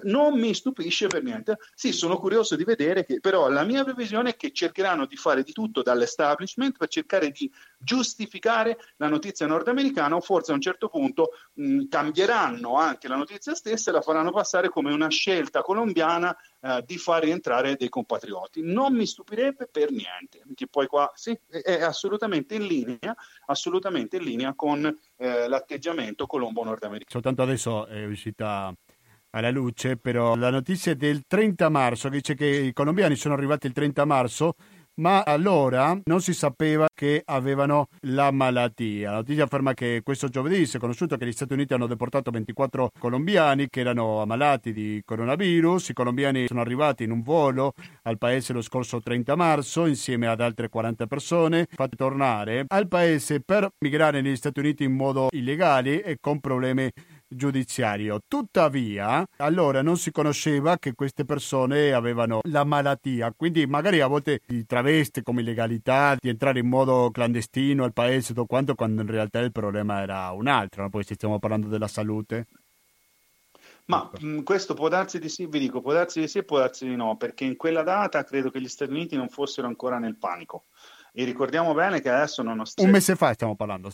Non mi stupisce per niente. Sì, sono curioso di vedere che però la mia previsione è che cercheranno di fare di tutto dall'establishment per cercare di giustificare la notizia nordamericana o forse a un certo punto mh, cambieranno anche la notizia stessa e la faranno passare come una scelta colombiana eh, di far rientrare dei compatrioti. Non mi stupirebbe per niente, perché poi qua sì, è assolutamente in linea, assolutamente in linea con eh, l'atteggiamento colombo-nordamericano. Soltanto adesso è uscita alla luce, però la notizia è del 30 marzo, che dice che i colombiani sono arrivati il 30 marzo, ma allora non si sapeva che avevano la malattia. La notizia afferma che questo giovedì si è conosciuto che gli Stati Uniti hanno deportato 24 colombiani che erano ammalati di coronavirus. I colombiani sono arrivati in un volo al paese lo scorso 30 marzo insieme ad altre 40 persone, fatti tornare al paese per migrare negli Stati Uniti in modo illegale e con problemi giudiziario. Tuttavia, allora non si conosceva che queste persone avevano la malattia, quindi magari a volte si traveste come illegalità di entrare in modo clandestino al paese tutto quanto, quando in realtà il problema era un altro, no? poi stiamo parlando della salute. Ma mh, questo può darsi di sì, vi dico, può darsi di sì e può darsi di no, perché in quella data credo che gli Stati Uniti non fossero ancora nel panico. E ricordiamo bene che adesso nonostante... Un mese fa stiamo parlando.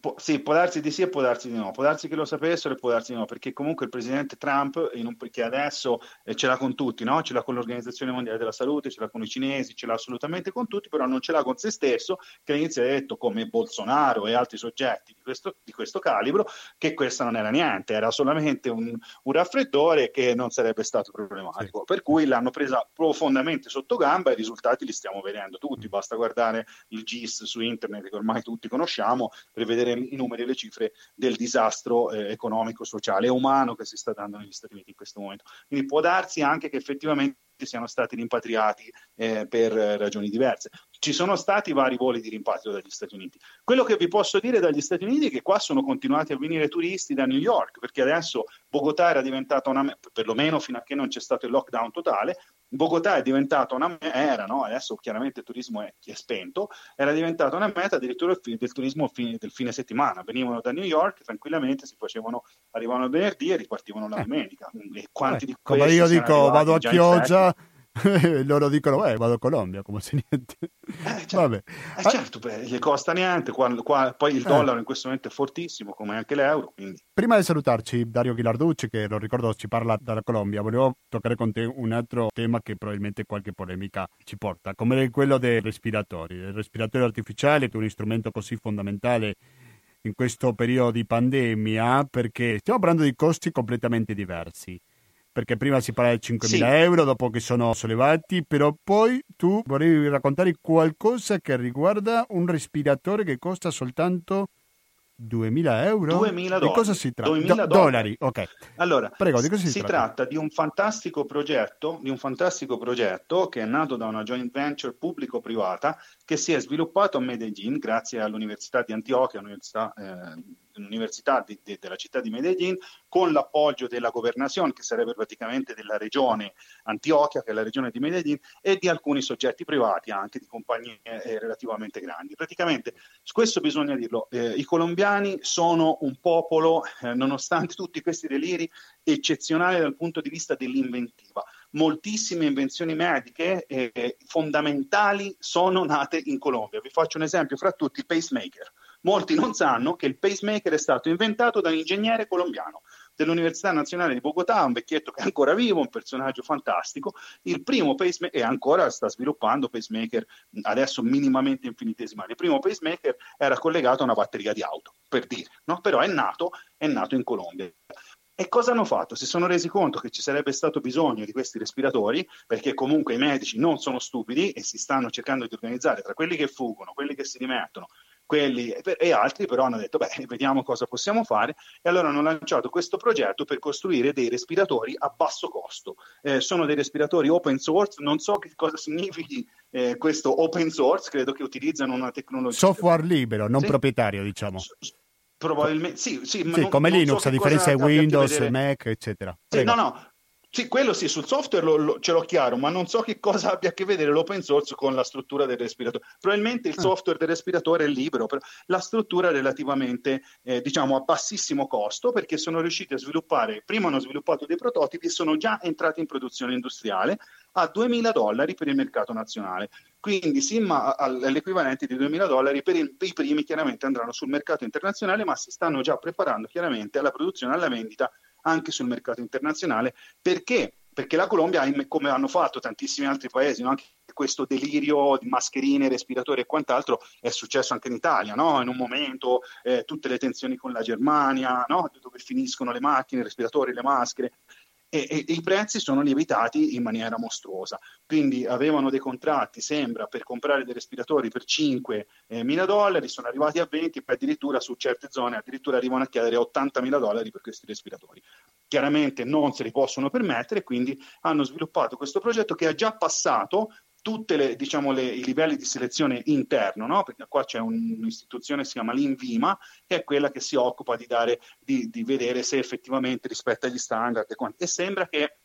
Pu- sì, può darsi di sì e può darsi di no, può darsi che lo sapessero e può darsi di no, perché comunque il presidente Trump, un, che adesso eh, ce l'ha con tutti, no? ce l'ha con l'Organizzazione Mondiale della Salute, ce l'ha con i cinesi, ce l'ha assolutamente con tutti, però non ce l'ha con se stesso, che all'inizio ha detto come Bolsonaro e altri soggetti questo, di questo calibro, che questo non era niente, era solamente un, un raffreddore che non sarebbe stato problematico, sì. per cui l'hanno presa profondamente sotto gamba e i risultati li stiamo vedendo tutti, basta guardare il GIS su internet che ormai tutti conosciamo per vedere vedere i numeri e le cifre del disastro eh, economico, sociale e umano che si sta dando negli Stati Uniti in questo momento. Quindi può darsi anche che effettivamente siano stati rimpatriati eh, per ragioni diverse. Ci sono stati vari voli di rimpatrio dagli Stati Uniti. Quello che vi posso dire dagli Stati Uniti è che qua sono continuati a venire turisti da New York, perché adesso Bogotà era diventata una, perlomeno fino a che non c'è stato il lockdown totale, Bogotà è diventata una era, no? adesso chiaramente il turismo è, è, spento, era diventata una meta addirittura del turismo fine, del fine settimana. Venivano da New York tranquillamente, si facevano, arrivavano il venerdì e ripartivano la eh. domenica. E quanti eh, di come io dico, vado a Chioggia (laughs) loro dicono, eh, vado a Colombia, come se niente. Eh, certo, (laughs) Vabbè. Eh, certo beh, gli costa niente, qua, qua, poi il eh. dollaro in questo momento è fortissimo, come anche l'euro. Quindi. Prima di salutarci, Dario Ghilarducci, che lo ricordo ci parla dalla Colombia, volevo toccare con te un altro tema che probabilmente qualche polemica ci porta, come quello dei respiratori. Il respiratore artificiale, che è un strumento così fondamentale in questo periodo di pandemia, perché stiamo parlando di costi completamente diversi perché prima si parla di 5.000 sì. euro dopo che sono sollevati, però poi tu volevi raccontare qualcosa che riguarda un respiratore che costa soltanto 2.000 euro? 2.000 dollari. Di cosa si tratta? 2.000 Do- dollari. ok. Allora, Prego, di cosa si, si tratta? tratta? di un fantastico progetto, di un fantastico progetto che è nato da una joint venture pubblico-privata che si è sviluppato a Medellin grazie all'Università di Antiochia, l'Università eh, l'Università di, di, della città di Medellin con l'appoggio della governazione, che sarebbe praticamente della regione Antiochia, che è la regione di Medellin, e di alcuni soggetti privati, anche di compagnie eh, relativamente grandi. Praticamente, questo bisogna dirlo, eh, i colombiani sono un popolo, eh, nonostante (laughs) tutti questi deliri, eccezionale dal punto di vista dell'inventiva moltissime invenzioni mediche eh, fondamentali sono nate in Colombia. Vi faccio un esempio fra tutti, il pacemaker. Molti non sanno che il pacemaker è stato inventato da un ingegnere colombiano dell'Università Nazionale di Bogotà, un vecchietto che è ancora vivo, un personaggio fantastico, il primo pacemaker, e ancora sta sviluppando pacemaker adesso minimamente infinitesimali, il primo pacemaker era collegato a una batteria di auto, per dire, no? però è nato, è nato in Colombia. E cosa hanno fatto? Si sono resi conto che ci sarebbe stato bisogno di questi respiratori, perché comunque i medici non sono stupidi e si stanno cercando di organizzare tra quelli che fuggono, quelli che si rimettono, quelli e altri però hanno detto beh vediamo cosa possiamo fare. E allora hanno lanciato questo progetto per costruire dei respiratori a basso costo. Eh, sono dei respiratori open source non so che cosa significhi eh, questo open source credo che utilizzano una tecnologia software libero non sì? proprietario diciamo. Probabilmente sì, sì, sì non, come non Linux so a differenza di Windows, Mac eccetera. Sì, no no sì, quello sì, sul software lo, lo, ce l'ho chiaro, ma non so che cosa abbia a che vedere l'open source con la struttura del respiratore. Probabilmente il ah. software del respiratore è libero, però la struttura è relativamente, eh, diciamo, a bassissimo costo perché sono riusciti a sviluppare, prima hanno sviluppato dei prototipi e sono già entrati in produzione industriale a 2.000 dollari per il mercato nazionale. Quindi Simma all'equivalente di 2.000 dollari per il, i primi chiaramente andranno sul mercato internazionale, ma si stanno già preparando chiaramente alla produzione alla vendita anche sul mercato internazionale. Perché? Perché la Colombia, come hanno fatto tantissimi altri paesi, no? anche questo delirio di mascherine, respiratori e quant'altro è successo anche in Italia, no? in un momento eh, tutte le tensioni con la Germania, no? dove finiscono le macchine, i respiratori, le maschere e, e, i prezzi sono lievitati in maniera mostruosa. Quindi avevano dei contratti, sembra, per comprare dei respiratori per 5 eh, mila dollari, sono arrivati a 20 e poi addirittura su certe zone addirittura arrivano a chiedere 80 mila dollari per questi respiratori. Chiaramente non se li possono permettere, quindi hanno sviluppato questo progetto che ha già passato tutti diciamo, i livelli di selezione interno, no? perché qua c'è un'istituzione che si chiama l'Invima, che è quella che si occupa di, dare, di, di vedere se effettivamente rispetta gli standard e, e sembra che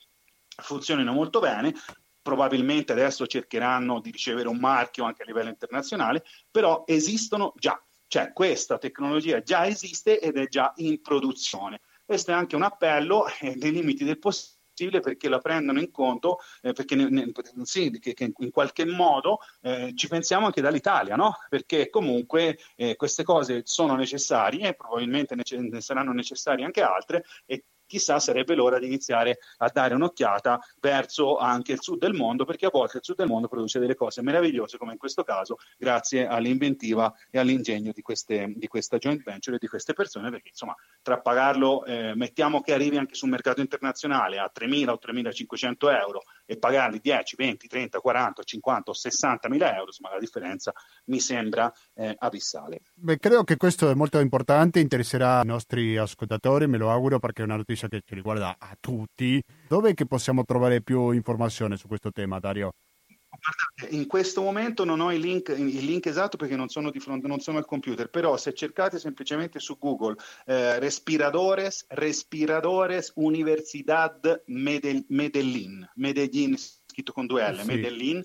funzionino molto bene, probabilmente adesso cercheranno di ricevere un marchio anche a livello internazionale, però esistono già, cioè questa tecnologia già esiste ed è già in produzione. Questo è anche un appello eh, dei limiti del possibile possibile perché la prendano in conto, eh, perché ne, ne, sì, che, che, in qualche modo eh, ci pensiamo anche dall'Italia, no? perché comunque eh, queste cose sono necessarie, probabilmente ne, ne saranno necessarie anche altre e chissà sarebbe l'ora di iniziare a dare un'occhiata verso anche il sud del mondo, perché a volte il sud del mondo produce delle cose meravigliose, come in questo caso, grazie all'inventiva e all'ingegno di, queste, di questa joint venture e di queste persone, perché insomma, tra pagarlo, eh, mettiamo che arrivi anche sul mercato internazionale a 3.000 o 3.500 euro e pagarli 10, 20, 30, 40, 50 o 60 mila euro, insomma la differenza mi sembra eh, abissale. Beh, credo che questo è molto importante, interesserà i nostri ascoltatori, me lo auguro perché è una notizia notizia che ci riguarda a tutti. Dove che possiamo trovare più informazioni su questo tema, Dario? Guardate, in questo momento non ho il link, il link, esatto perché non sono, di fronte, non sono al computer, però se cercate semplicemente su Google eh, Respiradores, Respiradores Universidad Medell- Medellin, Medellin scritto con due L, sì. Medellin,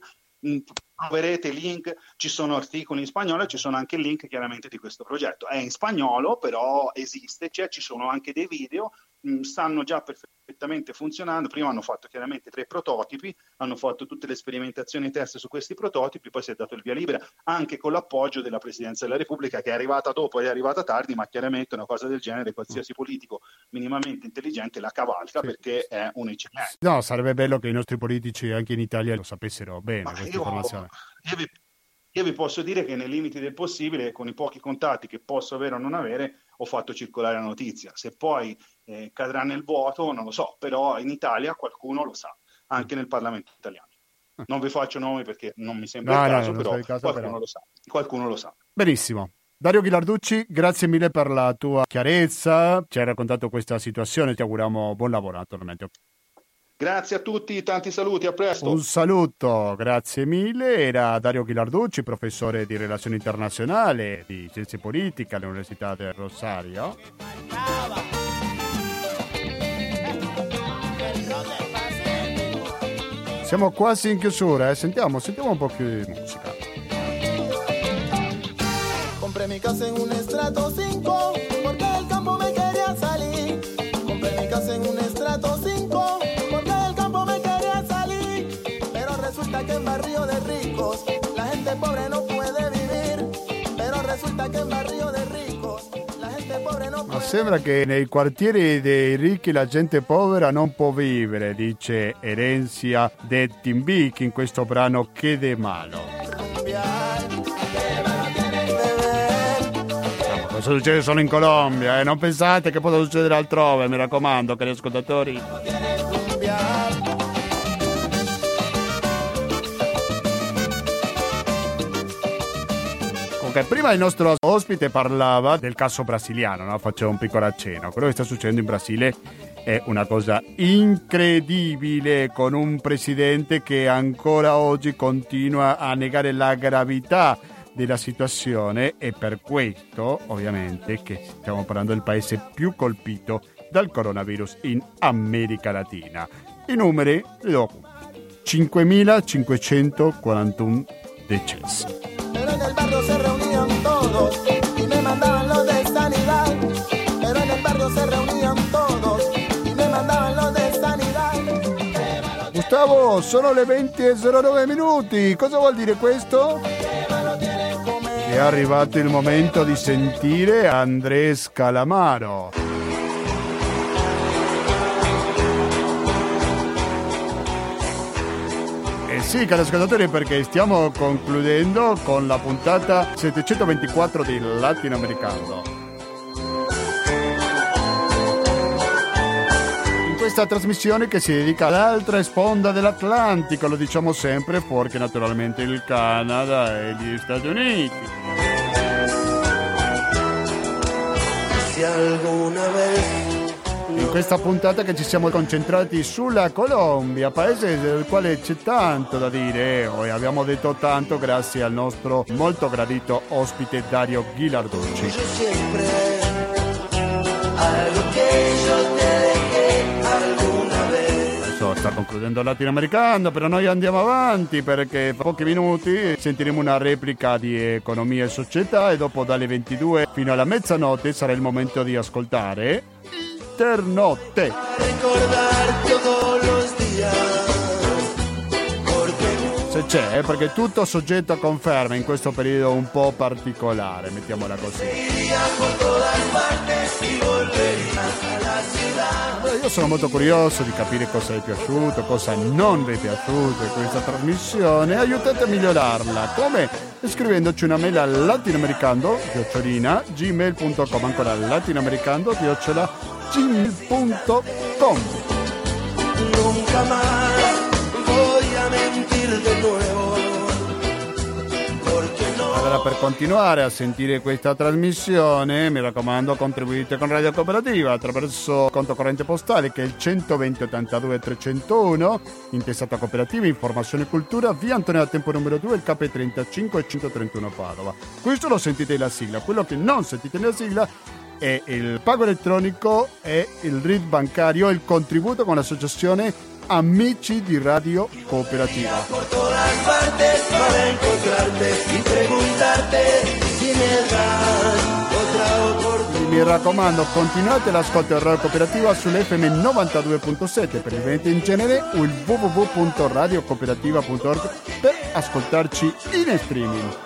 troverete link, ci sono articoli in spagnolo e ci sono anche link chiaramente di questo progetto. È in spagnolo, però esiste, cioè, ci sono anche dei video, mh, stanno già perfettamente funzionando. Prima hanno fatto chiaramente tre prototipi, hanno fatto tutte le sperimentazioni test su questi prototipi, poi si è dato il via libera anche con l'appoggio della Presidenza della Repubblica che è arrivata dopo e è arrivata tardi, ma chiaramente una cosa del genere qualsiasi politico minimamente intelligente la cavalca sì. perché è un'eccellenza. No, sarebbe bello che i nostri politici anche in Italia lo sapessero bene ma questa io, informazione. Io vi, io vi posso dire che nei limiti del possibile, con i pochi contatti che posso avere o non avere, ho fatto circolare la notizia. Se poi eh, cadrà nel vuoto, non lo so, però in Italia qualcuno lo sa, anche nel Parlamento italiano. Ah. Non vi faccio nomi perché non mi sembra no, il caso, no, però, il caso qualcuno, però. Lo sa. qualcuno lo sa. Benissimo. Dario Ghilarducci, grazie mille per la tua chiarezza, ci hai raccontato questa situazione, ti auguriamo buon lavoro naturalmente. Grazie a tutti, tanti saluti, a presto. Un saluto, grazie mille. Era Dario Ghilarducci, professore di relazioni internazionali di scienze politiche all'Università del Rosario. Siamo quasi in chiusura, eh? sentiamo, sentiamo un po' più di musica. Compré mi casa en un estrato 5 gente pobre no puede vivir, pero resulta che in barrio de ricos la gente pobre può Ma sembra che nei quartieri dei ricchi la gente povera non può vivere, dice Erenzia de Timbic in questo brano Che de malo. Questo succede solo in Colombia, eh? non pensate che possa succedere altrove, mi raccomando, cari ascoltatori. Comunque, prima il nostro ospite parlava del caso brasiliano, no? faceva un piccolo accenno. Quello che sta succedendo in Brasile è una cosa incredibile con un presidente che ancora oggi continua a negare la gravità della situazione e per questo ovviamente che stiamo parlando del paese più colpito dal coronavirus in America Latina. I numeri li do 5.541 decessi. Pero en el barrio se reunían todos y me mandaban los de sanidad. Pero en el barrio se reunían todos y me mandaban los de sanidad. Gustavo, sono le 20.09 minuti. Cosa vuol dire questo? È arrivato il momento di sentire Andrés Calamaro. Sì, cari ascoltatori, perché stiamo concludendo con la puntata 724 di Latinoamericano. In questa trasmissione che si dedica all'altra sponda dell'Atlantico, lo diciamo sempre, fuori naturalmente il Canada e gli Stati Uniti. Si alguna vez in questa puntata che ci siamo concentrati sulla Colombia, paese del quale c'è tanto da dire e abbiamo detto tanto grazie al nostro molto gradito ospite Dario Ghilarducci. Adesso sta concludendo il latinoamericano, però noi andiamo avanti perché fra pochi minuti sentiremo una replica di economia e società e dopo dalle 22 fino alla mezzanotte sarà il momento di ascoltare Internotte. Se c'è, eh, perché tutto soggetto a conferma in questo periodo un po' particolare, mettiamola così. Io sono molto curioso di capire cosa vi è piaciuto, cosa non vi è piaciuto in questa trasmissione. Aiutate a migliorarla. Come? Scrivendoci una mail a latinoamericando, gmail.com, ancora latinoamericando, chiocciola gmail.com. Nunca Allora per continuare a sentire questa trasmissione mi raccomando contribuite con Radio Cooperativa attraverso conto corrente postale che è il 120 82 301 intestata cooperativa informazione e cultura via Antonio Tempo numero 2 il KP35 e 131 Padova. Questo lo sentite nella sigla, quello che non sentite nella sigla è il pago elettronico e il RID bancario, il contributo con l'associazione Amici di Radio Cooperativa. Preguntarte si otra. Mi raccomando, continuate l'ascolto di Radio Cooperativa sull'FM 92.7 per il Veneto in genere o il www.radiocooperativa.org per ascoltarci in streaming.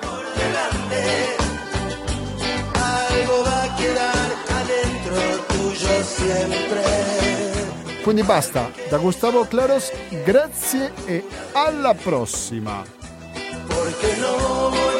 Quindi basta, da Gustavo Claros, grazie e alla prossima! Porque no